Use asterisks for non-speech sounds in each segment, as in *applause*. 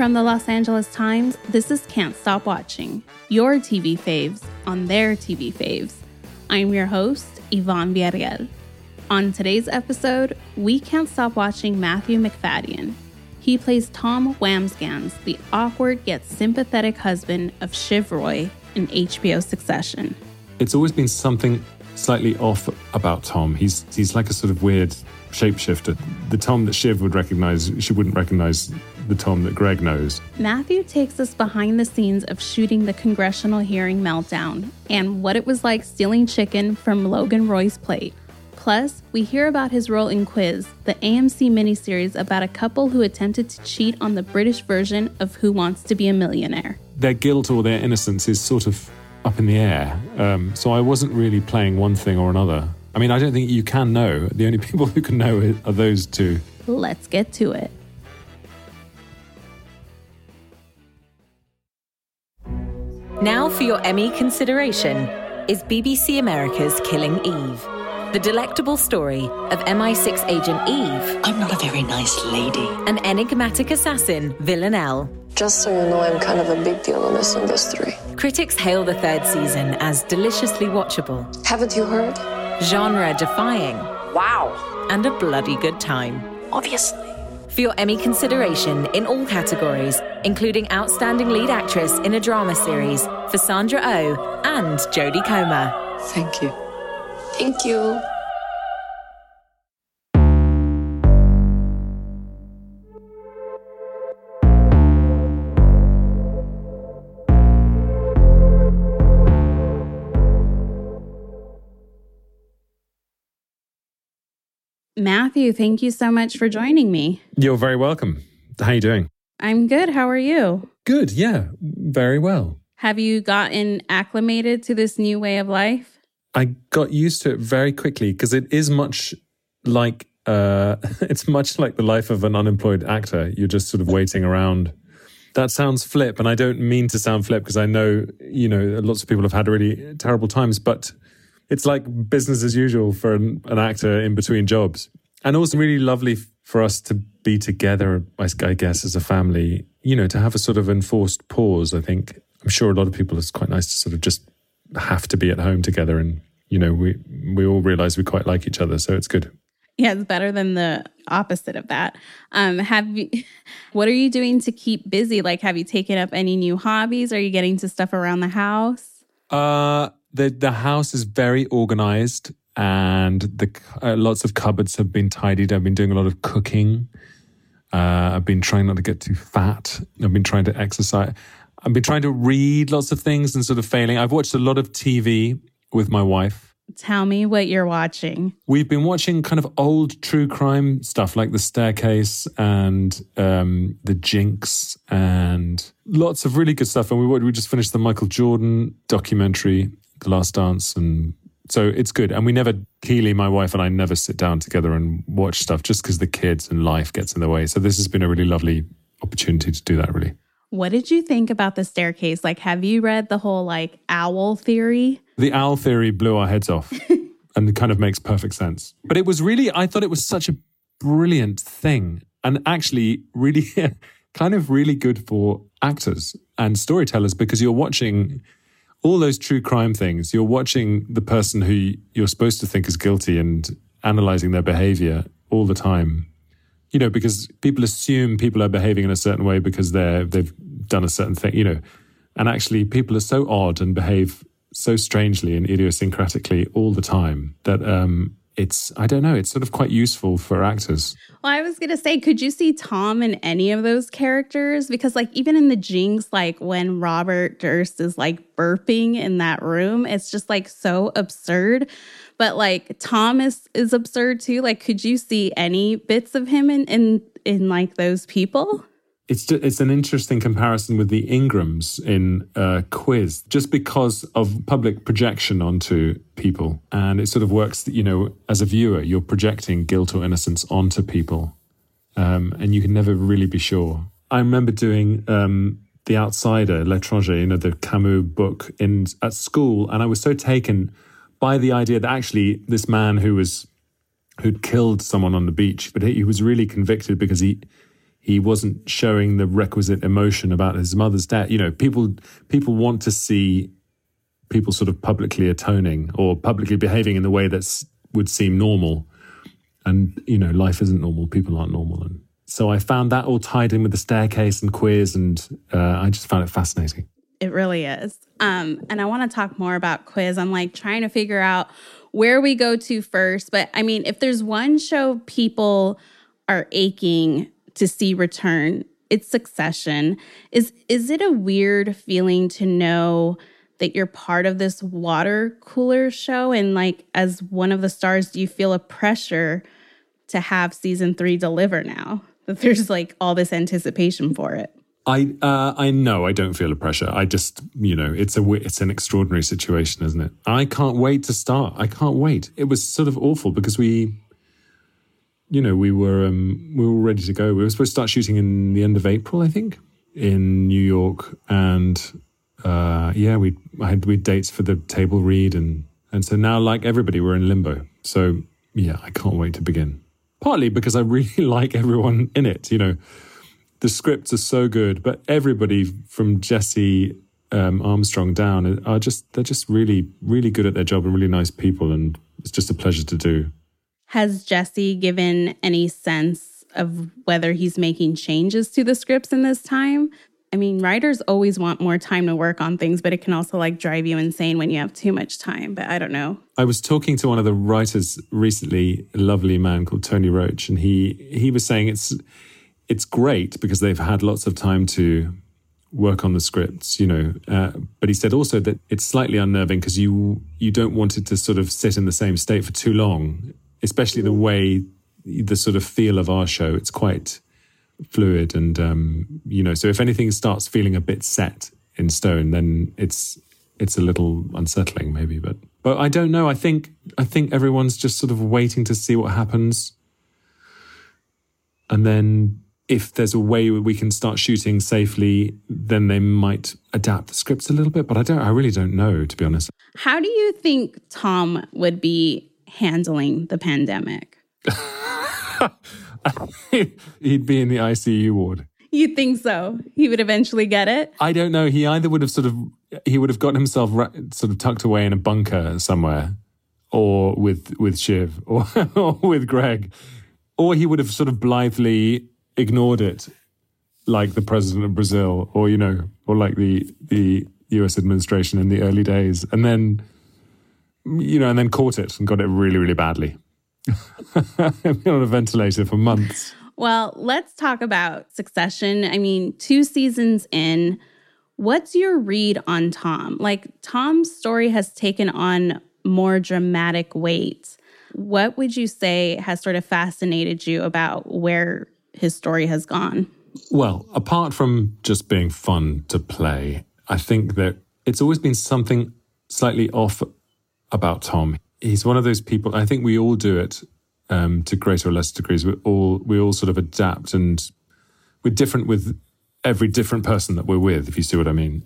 From the Los Angeles Times, this is Can't Stop Watching, your TV faves on their TV faves. I'm your host, Yvonne Villarreal. On today's episode, we can't stop watching Matthew Macfadyen. He plays Tom Wambsgans, the awkward yet sympathetic husband of Shiv Roy in HBO Succession. It's always been something slightly off about Tom. He's he's like a sort of weird shapeshifter. The Tom that Shiv would recognize, she wouldn't recognize the Tom that Greg knows. Matthew takes us behind the scenes of shooting the congressional hearing meltdown and what it was like stealing chicken from Logan Roy's plate. Plus, we hear about his role in Quiz, the AMC miniseries about a couple who attempted to cheat on the British version of Who Wants to Be a Millionaire. Their guilt or their innocence is sort of up in the air. Um, so I wasn't really playing one thing or another. I mean, I don't think you can know. The only *laughs* people who can know are those two. Let's get to it. Now, for your Emmy consideration, is BBC America's Killing Eve. The delectable story of MI6 agent Eve. I'm not a very nice lady. An enigmatic assassin, Villanelle. Just so you know, I'm kind of a big deal in this industry. Critics hail the third season as deliciously watchable. Haven't you heard? Genre defying. Wow. And a bloody good time. Obviously. For your Emmy consideration in all categories, including Outstanding Lead Actress in a Drama Series for Sandra O oh and Jodie Comer. Thank you. Thank you. Matthew, thank you so much for joining me. You're very welcome. How are you doing? I'm good. How are you? Good. Yeah, very well. Have you gotten acclimated to this new way of life? I got used to it very quickly because it is much like uh, *laughs* it's much like the life of an unemployed actor. You're just sort of waiting around. That sounds flip, and I don't mean to sound flip because I know you know lots of people have had really terrible times, but it's like business as usual for an, an, actor in between jobs. And also really lovely for us to be together, I guess, as a family, you know, to have a sort of enforced pause. I think I'm sure a lot of people, it's quite nice to sort of just have to be at home together. And, you know, we, we all realize we quite like each other. So it's good. Yeah, it's better than the opposite of that. Um, have you, *laughs* what are you doing to keep busy? Like, have you taken up any new hobbies? Are you getting to stuff around the house? Uh, the the house is very organized and the uh, lots of cupboards have been tidied. I've been doing a lot of cooking. Uh, I've been trying not to get too fat. I've been trying to exercise. I've been trying to read lots of things and sort of failing. I've watched a lot of TV with my wife. Tell me what you're watching. We've been watching kind of old true crime stuff like The Staircase and um, The Jinx and lots of really good stuff. And we we just finished the Michael Jordan documentary the Last Dance, and so it's good. And we never, Keeley, my wife, and I never sit down together and watch stuff just because the kids and life gets in the way. So this has been a really lovely opportunity to do that. Really. What did you think about the staircase? Like, have you read the whole like owl theory? The owl theory blew our heads off, *laughs* and it kind of makes perfect sense. But it was really, I thought it was such a brilliant thing, and actually, really, *laughs* kind of really good for actors and storytellers because you're watching all those true crime things, you're watching the person who you're supposed to think is guilty and analyzing their behavior all the time. You know, because people assume people are behaving in a certain way because they're they've done a certain thing, you know. And actually people are so odd and behave so strangely and idiosyncratically all the time that um it's I don't know, it's sort of quite useful for actors. Well, I was gonna say, could you see Tom in any of those characters? Because like even in the Jinx, like when Robert Durst is like burping in that room, it's just like so absurd. But like Tom is is absurd too. Like, could you see any bits of him in in in like those people? It's it's an interesting comparison with the Ingrams in uh, Quiz, just because of public projection onto people, and it sort of works. You know, as a viewer, you're projecting guilt or innocence onto people, um, and you can never really be sure. I remember doing um, The Outsider, L'Étranger, you know, the Camus book in at school, and I was so taken by the idea that actually this man who was who'd killed someone on the beach, but he was really convicted because he he wasn't showing the requisite emotion about his mother's death. You know, people people want to see people sort of publicly atoning or publicly behaving in the way that would seem normal. And you know, life isn't normal. People aren't normal, and so I found that all tied in with the staircase and quiz, and uh, I just found it fascinating. It really is. Um, and I want to talk more about quiz. I'm like trying to figure out where we go to first. But I mean, if there's one show people are aching to see return, it's Succession. Is is it a weird feeling to know that you're part of this water cooler show? And like as one of the stars, do you feel a pressure to have season three deliver now? That there's like all this anticipation for it. I uh, I know I don't feel a pressure. I just you know it's a it's an extraordinary situation, isn't it? I can't wait to start. I can't wait. It was sort of awful because we, you know, we were um, we were ready to go. We were supposed to start shooting in the end of April, I think, in New York, and uh, yeah, we I had we had dates for the table read, and and so now like everybody, we're in limbo. So yeah, I can't wait to begin. Partly because I really *laughs* like everyone in it, you know the scripts are so good, but everybody from Jesse um, Armstrong down are just they're just really really good at their job and really nice people, and it's just a pleasure to do. Has Jesse given any sense of whether he's making changes to the scripts in this time? I mean, writers always want more time to work on things, but it can also like drive you insane when you have too much time. But I don't know. I was talking to one of the writers recently, a lovely man called Tony Roche, and he he was saying it's it's great because they've had lots of time to work on the scripts, you know. Uh, but he said also that it's slightly unnerving because you you don't want it to sort of sit in the same state for too long, especially the way the sort of feel of our show. It's quite fluid, and um, you know, so if anything starts feeling a bit set in stone, then it's it's a little unsettling, maybe. But but I don't know. I think I think everyone's just sort of waiting to see what happens, and then if there's a way we can start shooting safely, then they might adapt the scripts a little bit. But I don't, I really don't know, to be honest. How do you think Tom would be handling the pandemic? *laughs* He'd be in the ICU ward. You'd think so? He would eventually get it? I don't know. He either would have sort of, he would have gotten himself sort of tucked away in a bunker somewhere, or with with Shiv, *laughs* or, or with Greg, or he would have sort of blithely ignored it like the president of Brazil or, you know, or like the, the US administration in the early days. And then, you know, and then caught it and got it really, really badly. *laughs* on a ventilator for months. Well, let's talk about succession. I mean, two seasons in, what's your read on Tom? Like, Tom's story has taken on more dramatic weight. What would you say has sort of fascinated you about where his story has gone? Well, apart from just being fun to play, I think that it's always been something slightly off about Tom. He's one of those people. I think we all do it um, to greater or lesser degrees. We all we all sort of adapt, and we're different with every different person that we're with. If you see what I mean.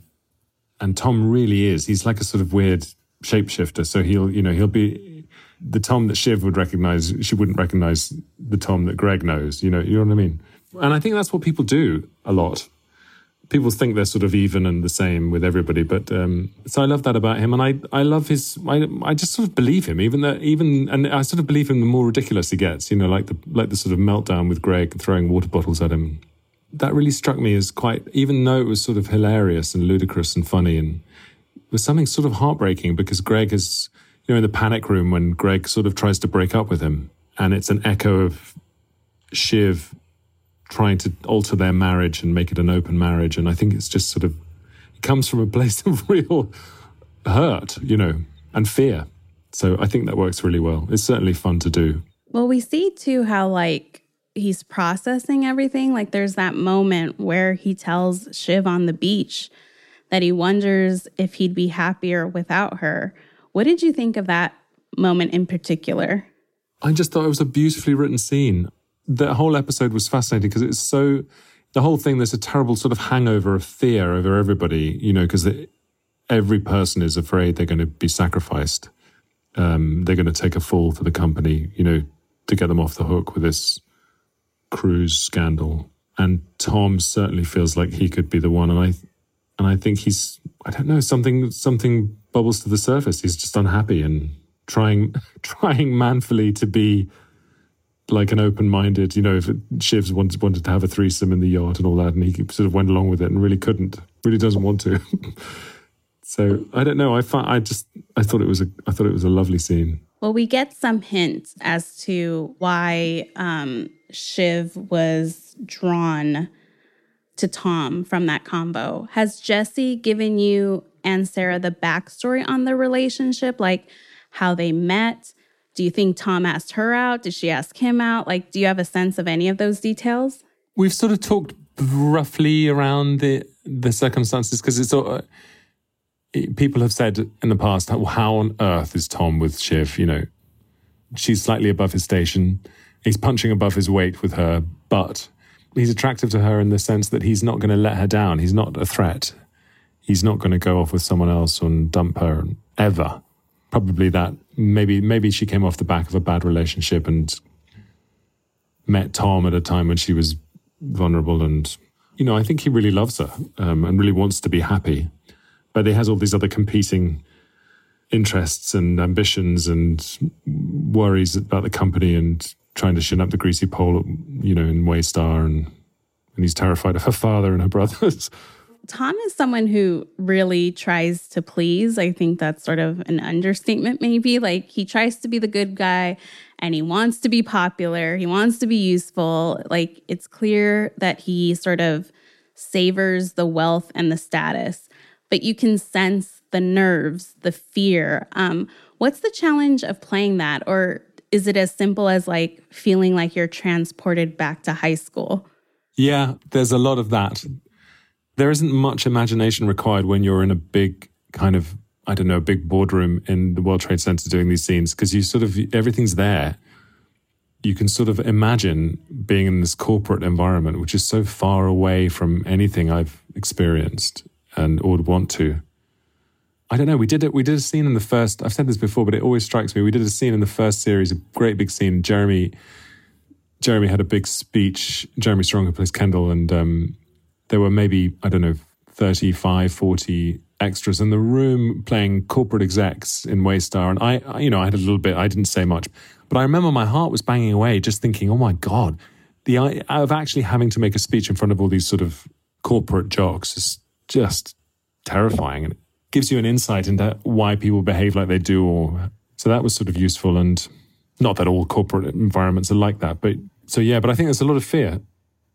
And Tom really is. He's like a sort of weird shapeshifter. So he'll, you know, he'll be the Tom that Shiv would recognize, she wouldn't recognize the Tom that Greg knows. You know, you know what I mean? And I think that's what people do a lot. People think they're sort of even and the same with everybody, but um, so I love that about him, and I I love his. I I just sort of believe him, even that even and I sort of believe him the more ridiculous he gets. You know, like the like the sort of meltdown with Greg throwing water bottles at him. That really struck me as quite, even though it was sort of hilarious and ludicrous and funny, and was something sort of heartbreaking because Greg is, you know, in the panic room when Greg sort of tries to break up with him. And it's an echo of Shiv trying to alter their marriage and make it an open marriage. And I think it's just sort of, it comes from a place *laughs* of real hurt, you know, and fear. So I think that works really well. It's certainly fun to do. Well, we see too how, like, he's processing everything. Like, there's that moment where he tells Shiv on the beach that he wonders if he'd be happier without her. What did you think of that moment in particular? I just thought it was a beautifully written scene. The whole episode was fascinating because it's so, the whole thing, there's a terrible sort of hangover of fear over everybody, you know, because every person is afraid they're going to be sacrificed. Um, they're going to take a fall for the company, you know, to get them off the hook with this cruise scandal. and Tom certainly feels like he could be the one. And I, and I think he's, I don't know, something, something bubbles to the surface. He's just unhappy and trying, *laughs* trying manfully to be like an open-minded, you know, if Shivs wanted wanted to have a threesome in the yacht and all that, and he sort of went along with it and really couldn't, really doesn't want to. *laughs* so I don't know. I find, I just I thought it was a I thought it was a lovely scene. Well, we get some hints as to why um, Shiv was drawn to Tom from that combo. Has Jesse given you and Sarah the backstory on the relationship, like how they met? Do you think Tom asked her out? Did she ask him out? Like, do you have a sense of any of those details? We've sort of talked roughly around the the circumstances because it's all. Uh, people have said in the past, how, how on earth is Tom with Shiv? You know, she's slightly above his station. He's punching above his weight with her, but he's attractive to her in the sense that he's not going to let her down. He's not a threat. He's not going to go off with someone else and dump her ever probably that. Maybe maybe she came off the back of a bad relationship and met Tom at a time when she was vulnerable and you know I think he really loves her um, and really wants to be happy. But he has all these other competing interests and ambitions and worries about the company and trying to shin up the greasy pole you know in Waystar. And and he's terrified of her father and her brothers *laughs* Tom is someone who really tries to please. I think that's sort of an understatement, maybe. Like he tries to be the good guy and he wants to be popular, he wants to be useful. Like it's clear that he sort of savors the wealth and the status, but you can sense the nerves, the fear. Um, what's the challenge of playing that? Or is it as simple as like feeling like you're transported back to high school? Yeah, there's a lot of that there isn't much imagination required when you're in a big kind of I don't know, a big boardroom in the World Trade Center doing these scenes because you sort of everything's there. You can sort of imagine being in this corporate environment, which is so far away from anything I've experienced and or would want to. I don't know. We did it. We did a scene in the first. I've said this before, but it always strikes me. We did a scene in the first series, a great big scene. Jeremy, Jeremy had a big speech. Jeremy Strong, who plays Kendall, and um, there were maybe, I don't know, 35, 40 extras in the room playing corporate execs in Waystar. And I, you know, I had a little bit, I didn't say much, but I remember my heart was banging away just thinking, oh my God, the of actually having to make a speech in front of all these sort of corporate jocks is just terrifying. And it gives you an insight into why people behave like they do. Or so that was sort of useful. And not that all corporate environments are like that, but so yeah, but I think there's a lot of fear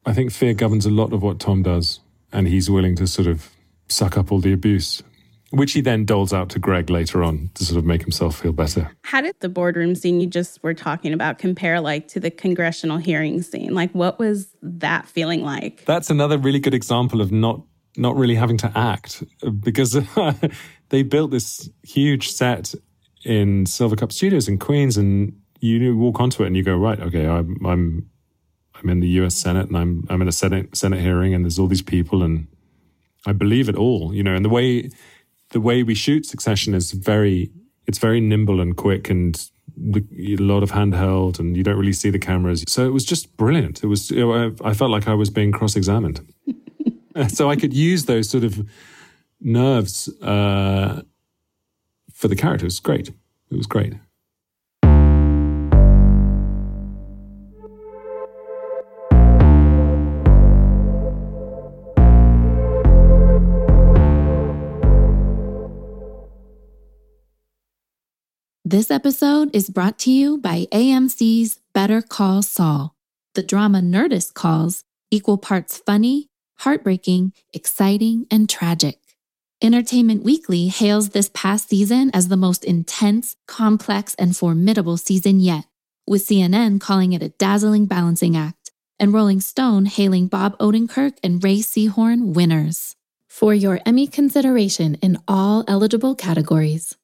I think fear governs a lot of what Tom does, and he's willing to sort of suck up all the abuse, which he then doles out to Greg later on to sort of make himself feel better. How did the boardroom scene you just were talking about compare like to the congressional hearing scene? Like what was that feeling like? That's another really good example of not not really having to act because *laughs* they built this huge set in Silvercup Studios in Queens and you walk onto it and you go, right, okay, I'm, I'm I'm in the U.S. Senate and I'm I'm in a Senate Senate hearing and there's all these people and I believe it all, you know. And the way the way we shoot Succession is very it's very nimble and quick and a lot of handheld and you don't really see the cameras. So it was just brilliant. It was you know, I, I felt like I was being cross examined, *laughs* so I could use those sort of nerves uh, for the character. It was great. It was great. This episode is brought to you by AMC's Better Call Saul. The drama Nerdist calls equal parts funny, heartbreaking, exciting, and tragic. Entertainment Weekly hails this past season as the most intense, complex, and formidable season yet, with CNN calling it a dazzling balancing act, and Rolling Stone hailing Bob Odenkirk and Rhea Seehorn winners. For your Emmy consideration in all eligible categories,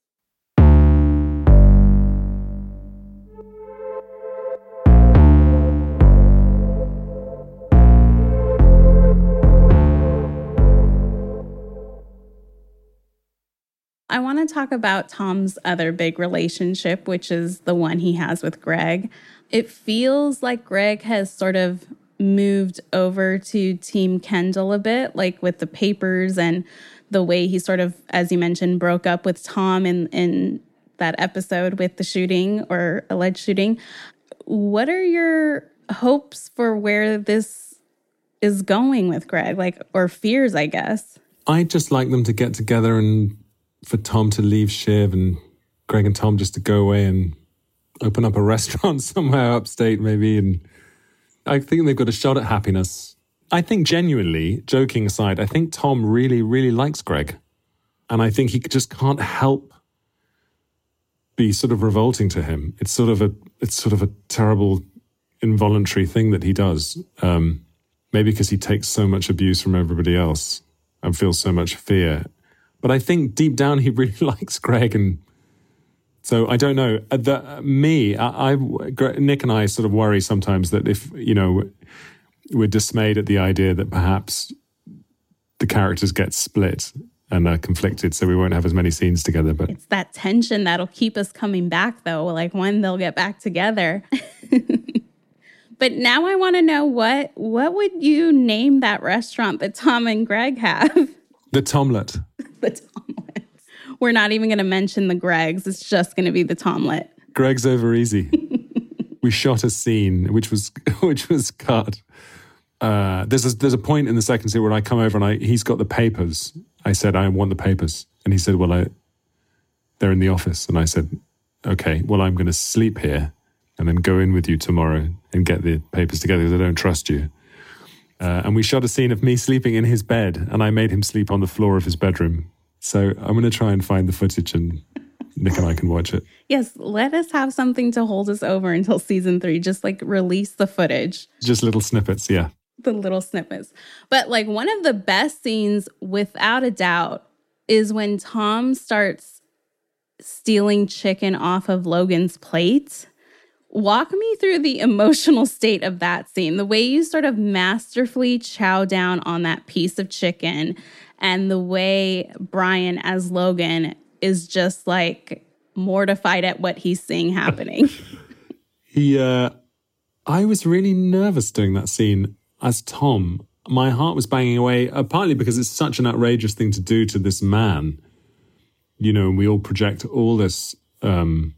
I want to talk about Tom's other big relationship, which is the one he has with Greg. It feels like Greg has sort of moved over to Team Kendall a bit, like with the papers and the way he sort of, as you mentioned, broke up with Tom in in that episode with the shooting or alleged shooting. What are your hopes for where this is going with Greg, like or fears, I guess? I'd just like them to get together and for Tom to leave Shiv and Greg and Tom just to go away and open up a *laughs* restaurant somewhere upstate, maybe. And I think they've got a shot at happiness. I think genuinely, joking aside, I think Tom really, really likes Greg. And I think he just can't help be sort of revolting to him. It's sort of a it's sort of a terrible involuntary thing that he does. Um, maybe because he takes so much abuse from everybody else and feels so much fear. But I think deep down he *laughs* really likes Greg, and so I don't know. Uh, the, me, I, I, Nick and I sort of worry sometimes that if you know we're dismayed at the idea that perhaps the characters get split and are conflicted, so we won't have as many scenes together. But it's that tension that'll keep us coming back, though. Like when they'll get back together. *laughs* but now I want to know what what would you name that restaurant that Tom and Greg have? The Tomlet. The Tomlet. We're not even going to mention the Gregs. It's just going to be the Tomlet. Greg's over easy. *laughs* we shot a scene which was *laughs* which was cut. Uh, there's a, there's a point in the second scene where I come over and I he's got the papers. I said I want the papers, and he said, "Well, I they're in the office." And I said, "Okay, well, I'm going to sleep here, and then go in with you tomorrow and get the papers together because I don't trust you." Uh, and we shot a scene of me sleeping in his bed, and I made him sleep on the floor of his bedroom. So I'm going to try and find the footage and Nick and I can watch it. Yes, let us have something to hold us over until season three. Just like release the footage. Just little snippets, yeah. The little snippets. But like one of the best scenes, without a doubt, is when Tom starts stealing chicken off of Logan's plate. Walk me through the emotional state of that scene, the way you sort of masterfully chow down on that piece of chicken, and the way Brian, as Logan, is just like mortified at what he's seeing happening. *laughs* *laughs* he, uh, I was really nervous doing that scene as Tom. My heart was banging away, uh, partly because it's such an outrageous thing to do to this man. You know, and we all project all this um,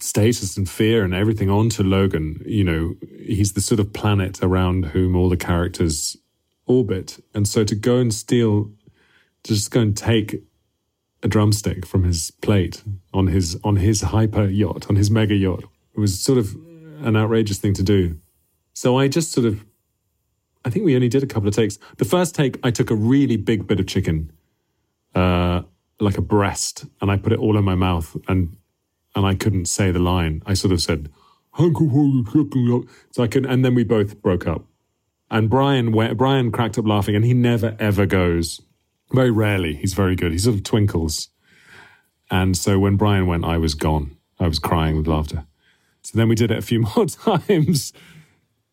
status and fear and everything onto Logan. You know, he's the sort of planet around whom all the characters orbit. And so to go and steal, just go and take a drumstick from his plate on his on his hyper yacht, on his mega yacht, it was sort of an outrageous thing to do. So I just sort of I think we only did a couple of takes. The first take, I took a really big bit of chicken, uh, like a breast, and I put it all in my mouth and and I couldn't say the line. I sort of said, so I could, and then we both broke up. And Brian, Brian cracked up laughing, and he never ever goes. Very rarely, he's very good. He sort of twinkles. And so when Brian went, I was gone. I was crying with laughter. So then we did it a few *laughs* more times,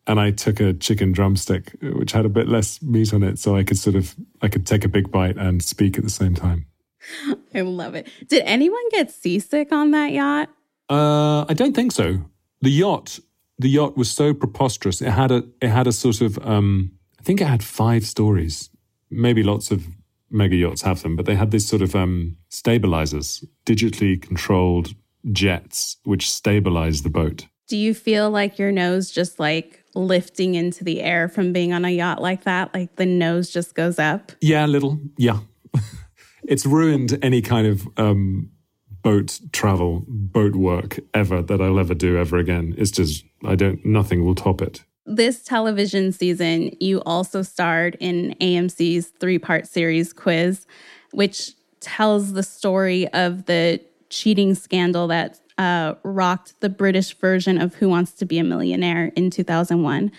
and I took a chicken drumstick, which had a bit less meat on it, so I could sort of I could take a big bite and speak at the same time. *laughs* I love it. Did anyone get seasick on that yacht? Uh, I don't think so. The yacht, the yacht was so preposterous. It had a, it had a sort of, um, I think it had five stories. Maybe lots of mega yachts have them, but they had these sort of um, stabilizers, digitally controlled jets, which stabilize the boat. Do you feel like your nose just like lifting into the air from being on a yacht like that? Like the nose just goes up? Yeah, a little. Yeah *laughs* it's ruined any kind of um, boat travel, boat work ever that I'll ever do ever again. It's just I don't. Nothing will top it. This television season, you also starred in AMC's three-part series Quiz, which tells the story of the cheating scandal that uh, rocked the British version of Who Wants to Be a Millionaire in 2001.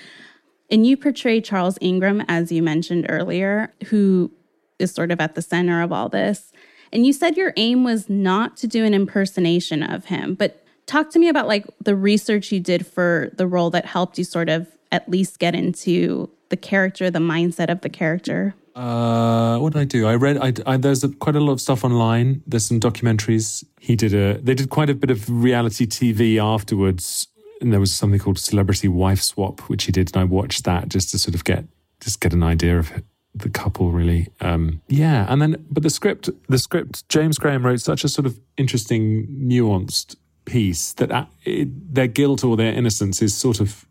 And you portray Charles Ingram, as you mentioned earlier, who is sort of at the center of all this. And you said your aim was not to do an impersonation of him, but talk to me about like the research you did for the role that helped you sort of at least get into the character, the mindset of the character. Uh, what did I do? I read. I, I there's a, quite a lot of stuff online. There's some documentaries. He did a. They did quite a bit of reality TV afterwards and there was something called Celebrity Wife Swap, which he did, and I watched that just to sort of get just get an idea of it, the couple, really. Um, yeah, and then but the script, the script, James Graham wrote such a sort of interesting, nuanced piece that it, their guilt or their innocence is sort of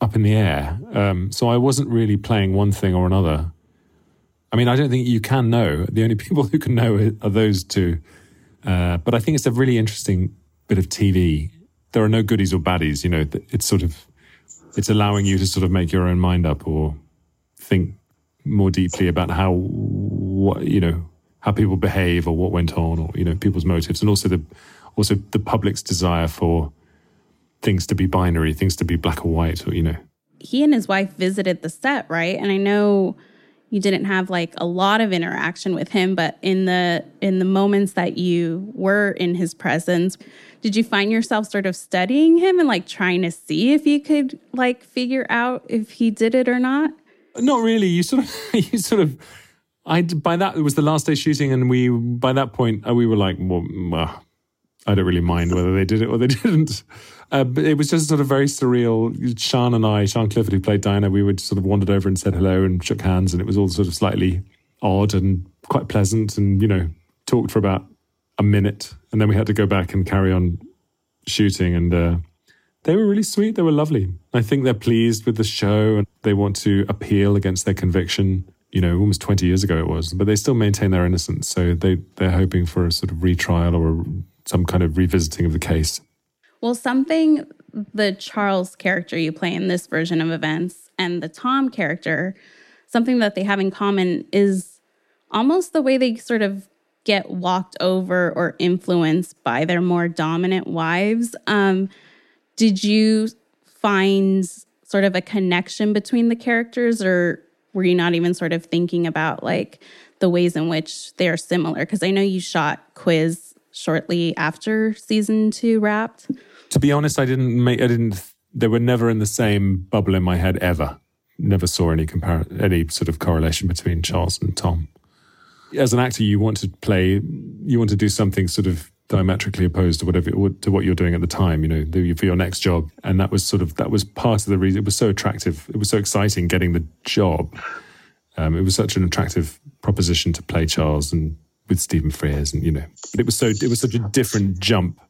up in the air. Um, so I wasn't really playing one thing or another. I mean, I don't think you can know. The only *laughs* people who can know are those two. Uh, but I think it's a really interesting bit of TV there are no goodies or baddies. You know, it's sort of it's allowing you to sort of make your own mind up or think more deeply about how what you know how people behave or what went on or you know people's motives and also the also the public's desire for things to be binary, things to be black or white, or you know. He and his wife visited the set, right? And I know you didn't have like a lot of interaction with him, but in the in the moments that you were in his presence, did you find yourself sort of studying him and like trying to see if you could like figure out if he did it or not? Not really. You sort of, *laughs* you sort of, I by that it was the last day shooting, and we by that point uh, we were like, well, I don't really mind whether they did it or they *laughs* didn't. Uh, but it was just sort of very surreal. Sian and I, Sian Clifford, who played Diana, we would sort of wandered over and said hello and shook hands, and it was all sort of slightly odd and quite pleasant, and you know, talked for about a minute, and then we had to go back and carry on shooting. And uh, they were really sweet. They were lovely. I think they're pleased with the show and they want to appeal against their conviction. You know, almost 20 years ago it was, but they still maintain their innocence. So they, they're hoping for a sort of retrial or a, some kind of revisiting of the case. Well, something the Charles character you play in this version of events and the Tom character, something that they have in common is almost the way they sort of get walked over or influenced by their more dominant wives. Um, did you find sort of a connection between the characters, or were you not even sort of thinking about like the ways in which they are similar? Because I know you shot Quiz shortly after season two wrapped. To be honest, I didn't make. I didn't. They were never in the same bubble in my head ever. Never saw any compar- any sort of correlation between Charles and Tom as an actor, you want to play, you want to do something sort of diametrically opposed to whatever to what you're doing at the time. You know, for your next job, and that was sort of that was part of the reason. It was so attractive. It was so exciting getting the job. Um, it was such an attractive proposition to play Charles and with Stephen Frears, and you know, but it was so it was such a different jump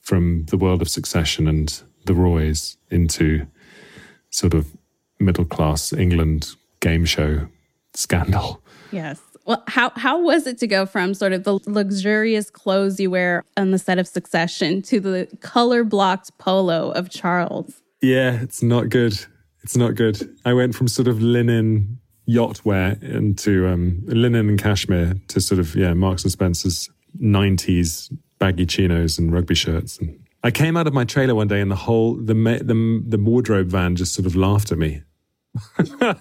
from the world of Succession and the Roys into sort of middle class England game show scandal. Yes. Well, how how was it to go from sort of the luxurious clothes you wear on the set of Succession to the color blocked polo of Charles? Yeah, it's not good. It's not good. I went from sort of linen yacht wear into um, linen and cashmere to sort of yeah Marks and Spencer's '90s baggy chinos and rugby shirts. And I came out of my trailer one day, and the whole the the the wardrobe van just sort of laughed at me. *laughs* the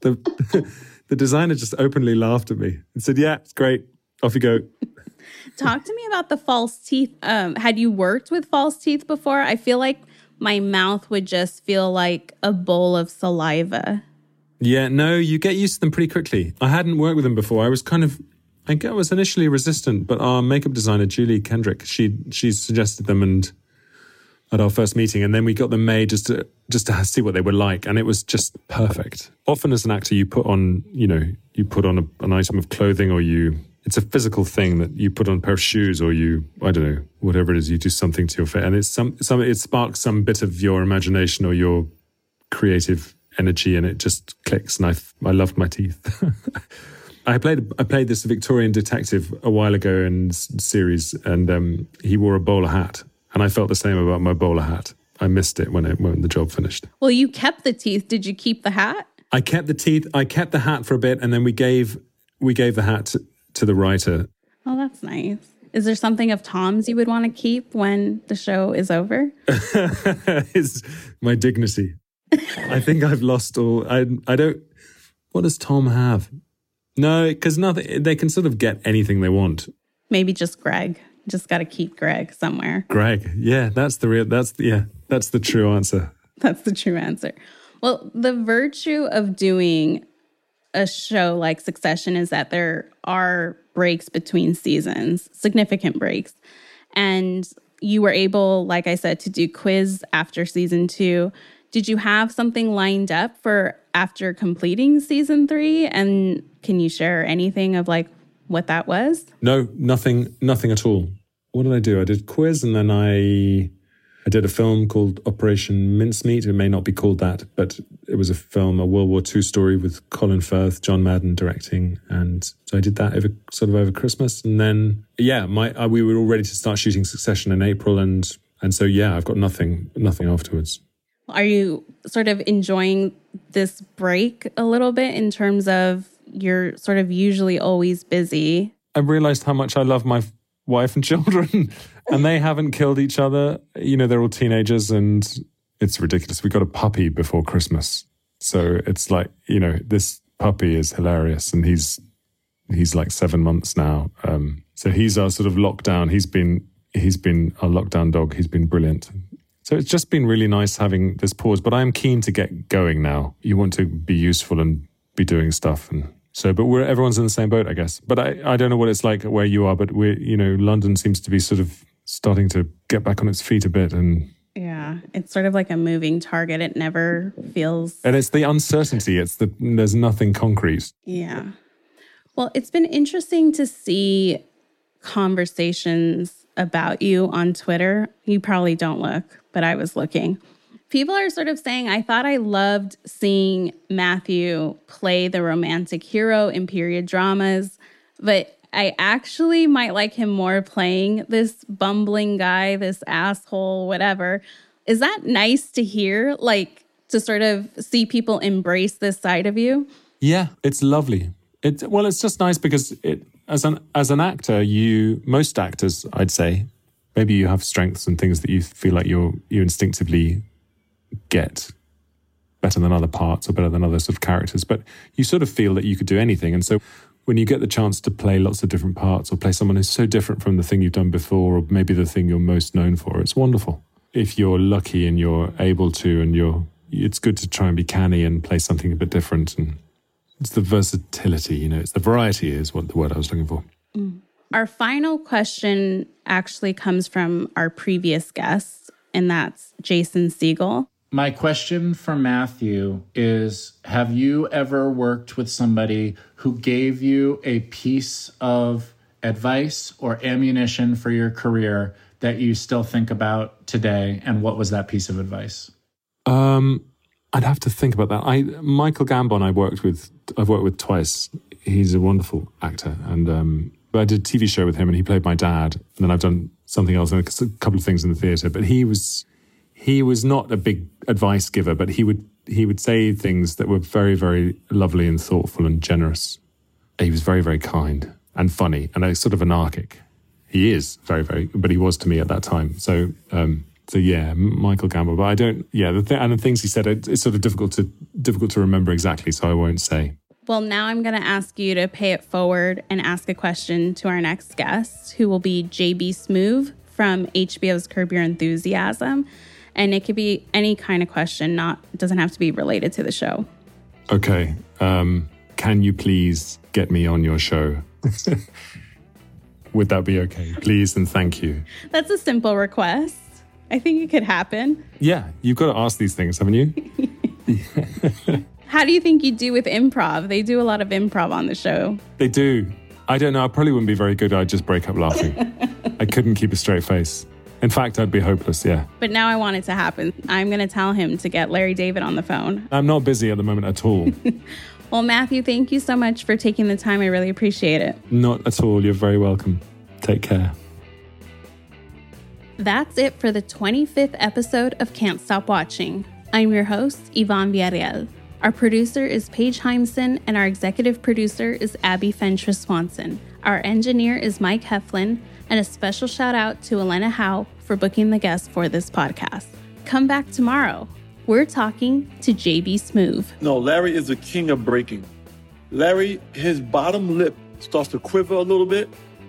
*laughs* the designer just openly laughed at me and said, "Yeah, it's great. Off you go." *laughs* Talk to me about the false teeth. Um, had you worked with false teeth before? I feel like my mouth would just feel like a bowl of saliva. Yeah, no, you get used to them pretty quickly. I hadn't worked with them before. I was kind of, I guess, I was initially resistant, but our makeup designer Julie Kendrick, she she suggested them, and at our first meeting, and then we got them made just to just to see what they were like, and it was just perfect. Often, as an actor, you put on you know you put on a, an item of clothing, or you it's a physical thing that you put on a pair of shoes, or you I don't know whatever it is, you do something to your face, and it's some some it sparks some bit of your imagination or your creative energy, and it just clicks. And I I loved my teeth. *laughs* I played I played this Victorian detective a while ago in series, and um, he wore a bowler hat and I felt the same about my bowler hat. I missed it when it when the job finished. Well, you kept the teeth. Did you keep the hat? I kept the teeth. I kept the hat for a bit, and then we gave we gave the hat to, to the writer. Oh, that's nice. Is there something of Tom's you would want to keep when the show is over? *laughs* is my dignity. I think I've lost all. I I don't. What does Tom have? No, because nothing. They can sort of get anything they want. Maybe just Greg just got to keep Greg somewhere. Greg, yeah, that's the real. That's yeah, that's the true answer. *laughs* That's the true answer. Well, the virtue of doing a show like Succession is that there are breaks between seasons, significant breaks. And you were able, like I said, to do quiz after season two. Did you have something lined up for after completing season three? And can you share anything of like what that was? No, nothing, nothing at all. What did I do? I did quiz and then I I did a film called Operation Mincemeat. It may not be called that, but it was a film, a World War II story with Colin Firth, John Madden directing, and so I did that over sort of over Christmas, and then yeah, my uh, we were all ready to start shooting Succession in April, and and so yeah, I've got nothing nothing afterwards. Are you sort of enjoying this break a little bit in terms of you're sort of usually always busy? I realized how much I love my wife and children. *laughs* and they haven't killed each other. You know, they're all teenagers and it's ridiculous. We got a puppy before Christmas. So it's like, you know, this puppy is hilarious and he's he's like seven months now. Um, so he's our sort of lockdown. He's been he's been our lockdown dog. He's been brilliant. So it's just been really nice having this pause. But I am keen to get going now. You want to be useful and be doing stuff and so, but we're everyone's in the same boat, I guess. But I, I don't know what it's like where you are, but we're you know London seems to be sort of starting to get back on its feet a bit and yeah it's sort of like a moving target it never feels and it's the uncertainty it's the there's nothing concrete yeah well it's been interesting to see conversations about you on twitter you probably don't look but i was looking people are sort of saying i thought i loved seeing matthew play the romantic hero in period dramas but I actually might like him more playing this bumbling guy, this asshole, whatever. Is that nice to hear? Like to sort of see people embrace this side of you? Yeah, it's lovely. It well, it's just nice because it as an as an actor, you most actors, I'd say, maybe you have strengths and things that you feel like you you instinctively get better than other parts or better than other sort of characters, but you sort of feel that you could do anything. And so when you get the chance to play lots of different parts or play someone who's so different from the thing you've done before or maybe the thing you're most known for, it's wonderful. If you're lucky and you're able to and you're it's good to try and be canny and play something a bit different and it's the versatility, you know, it's the variety is what the word I was looking for. Mm. Our final question actually comes from our previous guest, and that's Jason Segel. My question for Matthew is Have you ever worked with somebody who gave you a piece of advice or ammunition for your career that you still think about today? And what was that piece of advice? Um, I'd have to think about that. I Michael Gambon, I worked with. I've worked with twice. He's a wonderful actor, and um, I did a TV show with him, and he played my dad. And then I've done something else, and a couple of things in the theatre. But he was he was not a big advice giver, but he would he would say things that were very very lovely and thoughtful and generous. He was very very kind and funny and a sort of anarchic. He is very very, but he was to me at that time. So um, so yeah, Michael Gambon. But I don't. Yeah, the th- and the things he said, it, it's sort of difficult to difficult to remember exactly. So I won't say. Well, now I'm going to ask you to pay it forward and ask a question to our next guest, who will be JB Smoove from HBO's Curb Your Enthusiasm and it could be any kind of question not doesn't have to be related to the show okay um, can you please get me on your show *laughs* would that be okay please and thank you that's a simple request i think it could happen yeah you've got to ask these things haven't you *laughs* *laughs* how do you think you do with improv they do a lot of improv on the show they do i don't know i probably wouldn't be very good i'd just break up laughing *laughs* i couldn't keep a straight face in fact, I'd be hopeless, yeah. But now I want it to happen. I'm going to tell him to get Larry David on the phone. I'm not busy at the moment at all. well, Matthew, thank you so much for taking the time. I really appreciate it. Not at all. You're very welcome. Take care. That's it for the 25th episode of Can't Stop Watching. I'm your host, Yvonne Villarreal. Our producer is Paige Heimson, and our executive producer is Abby Fentress Swanson. Our engineer is Mike Heflin, and a special shout out to Elena Howe for booking the guest for this podcast. Come back tomorrow. We're talking to JB Smoove. No, Larry is the king of breaking. Larry, his bottom lip starts to quiver a little bit.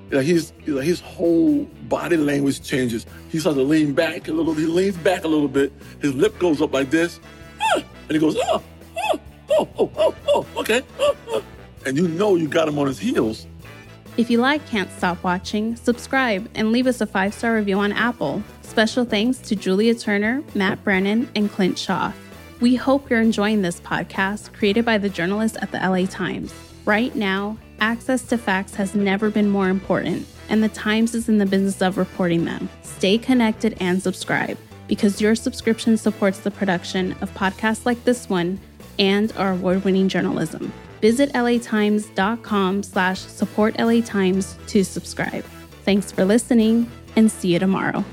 Know, his, his whole body language changes. He starts to lean back a little. He leans back a little bit. His lip goes up like this, *gasps* and he goes, oh, oh, oh, oh, oh, oh okay, oh, oh. and you know you got him on his heels If you like Can't Stop Watching, subscribe and leave us a five star review on Apple. Special thanks to Julia Turner, Matt Brennan, and Clint Shaw. We hope you're enjoying this podcast created by the journalists at the LA Times. Right now, access to facts has never been more important, and the Times is in the business of reporting them. Stay connected and subscribe because your subscription supports the production of podcasts like this one and our award-winning journalism. Visit latimes.com slash support LA Times to subscribe. Thanks for listening and see you tomorrow.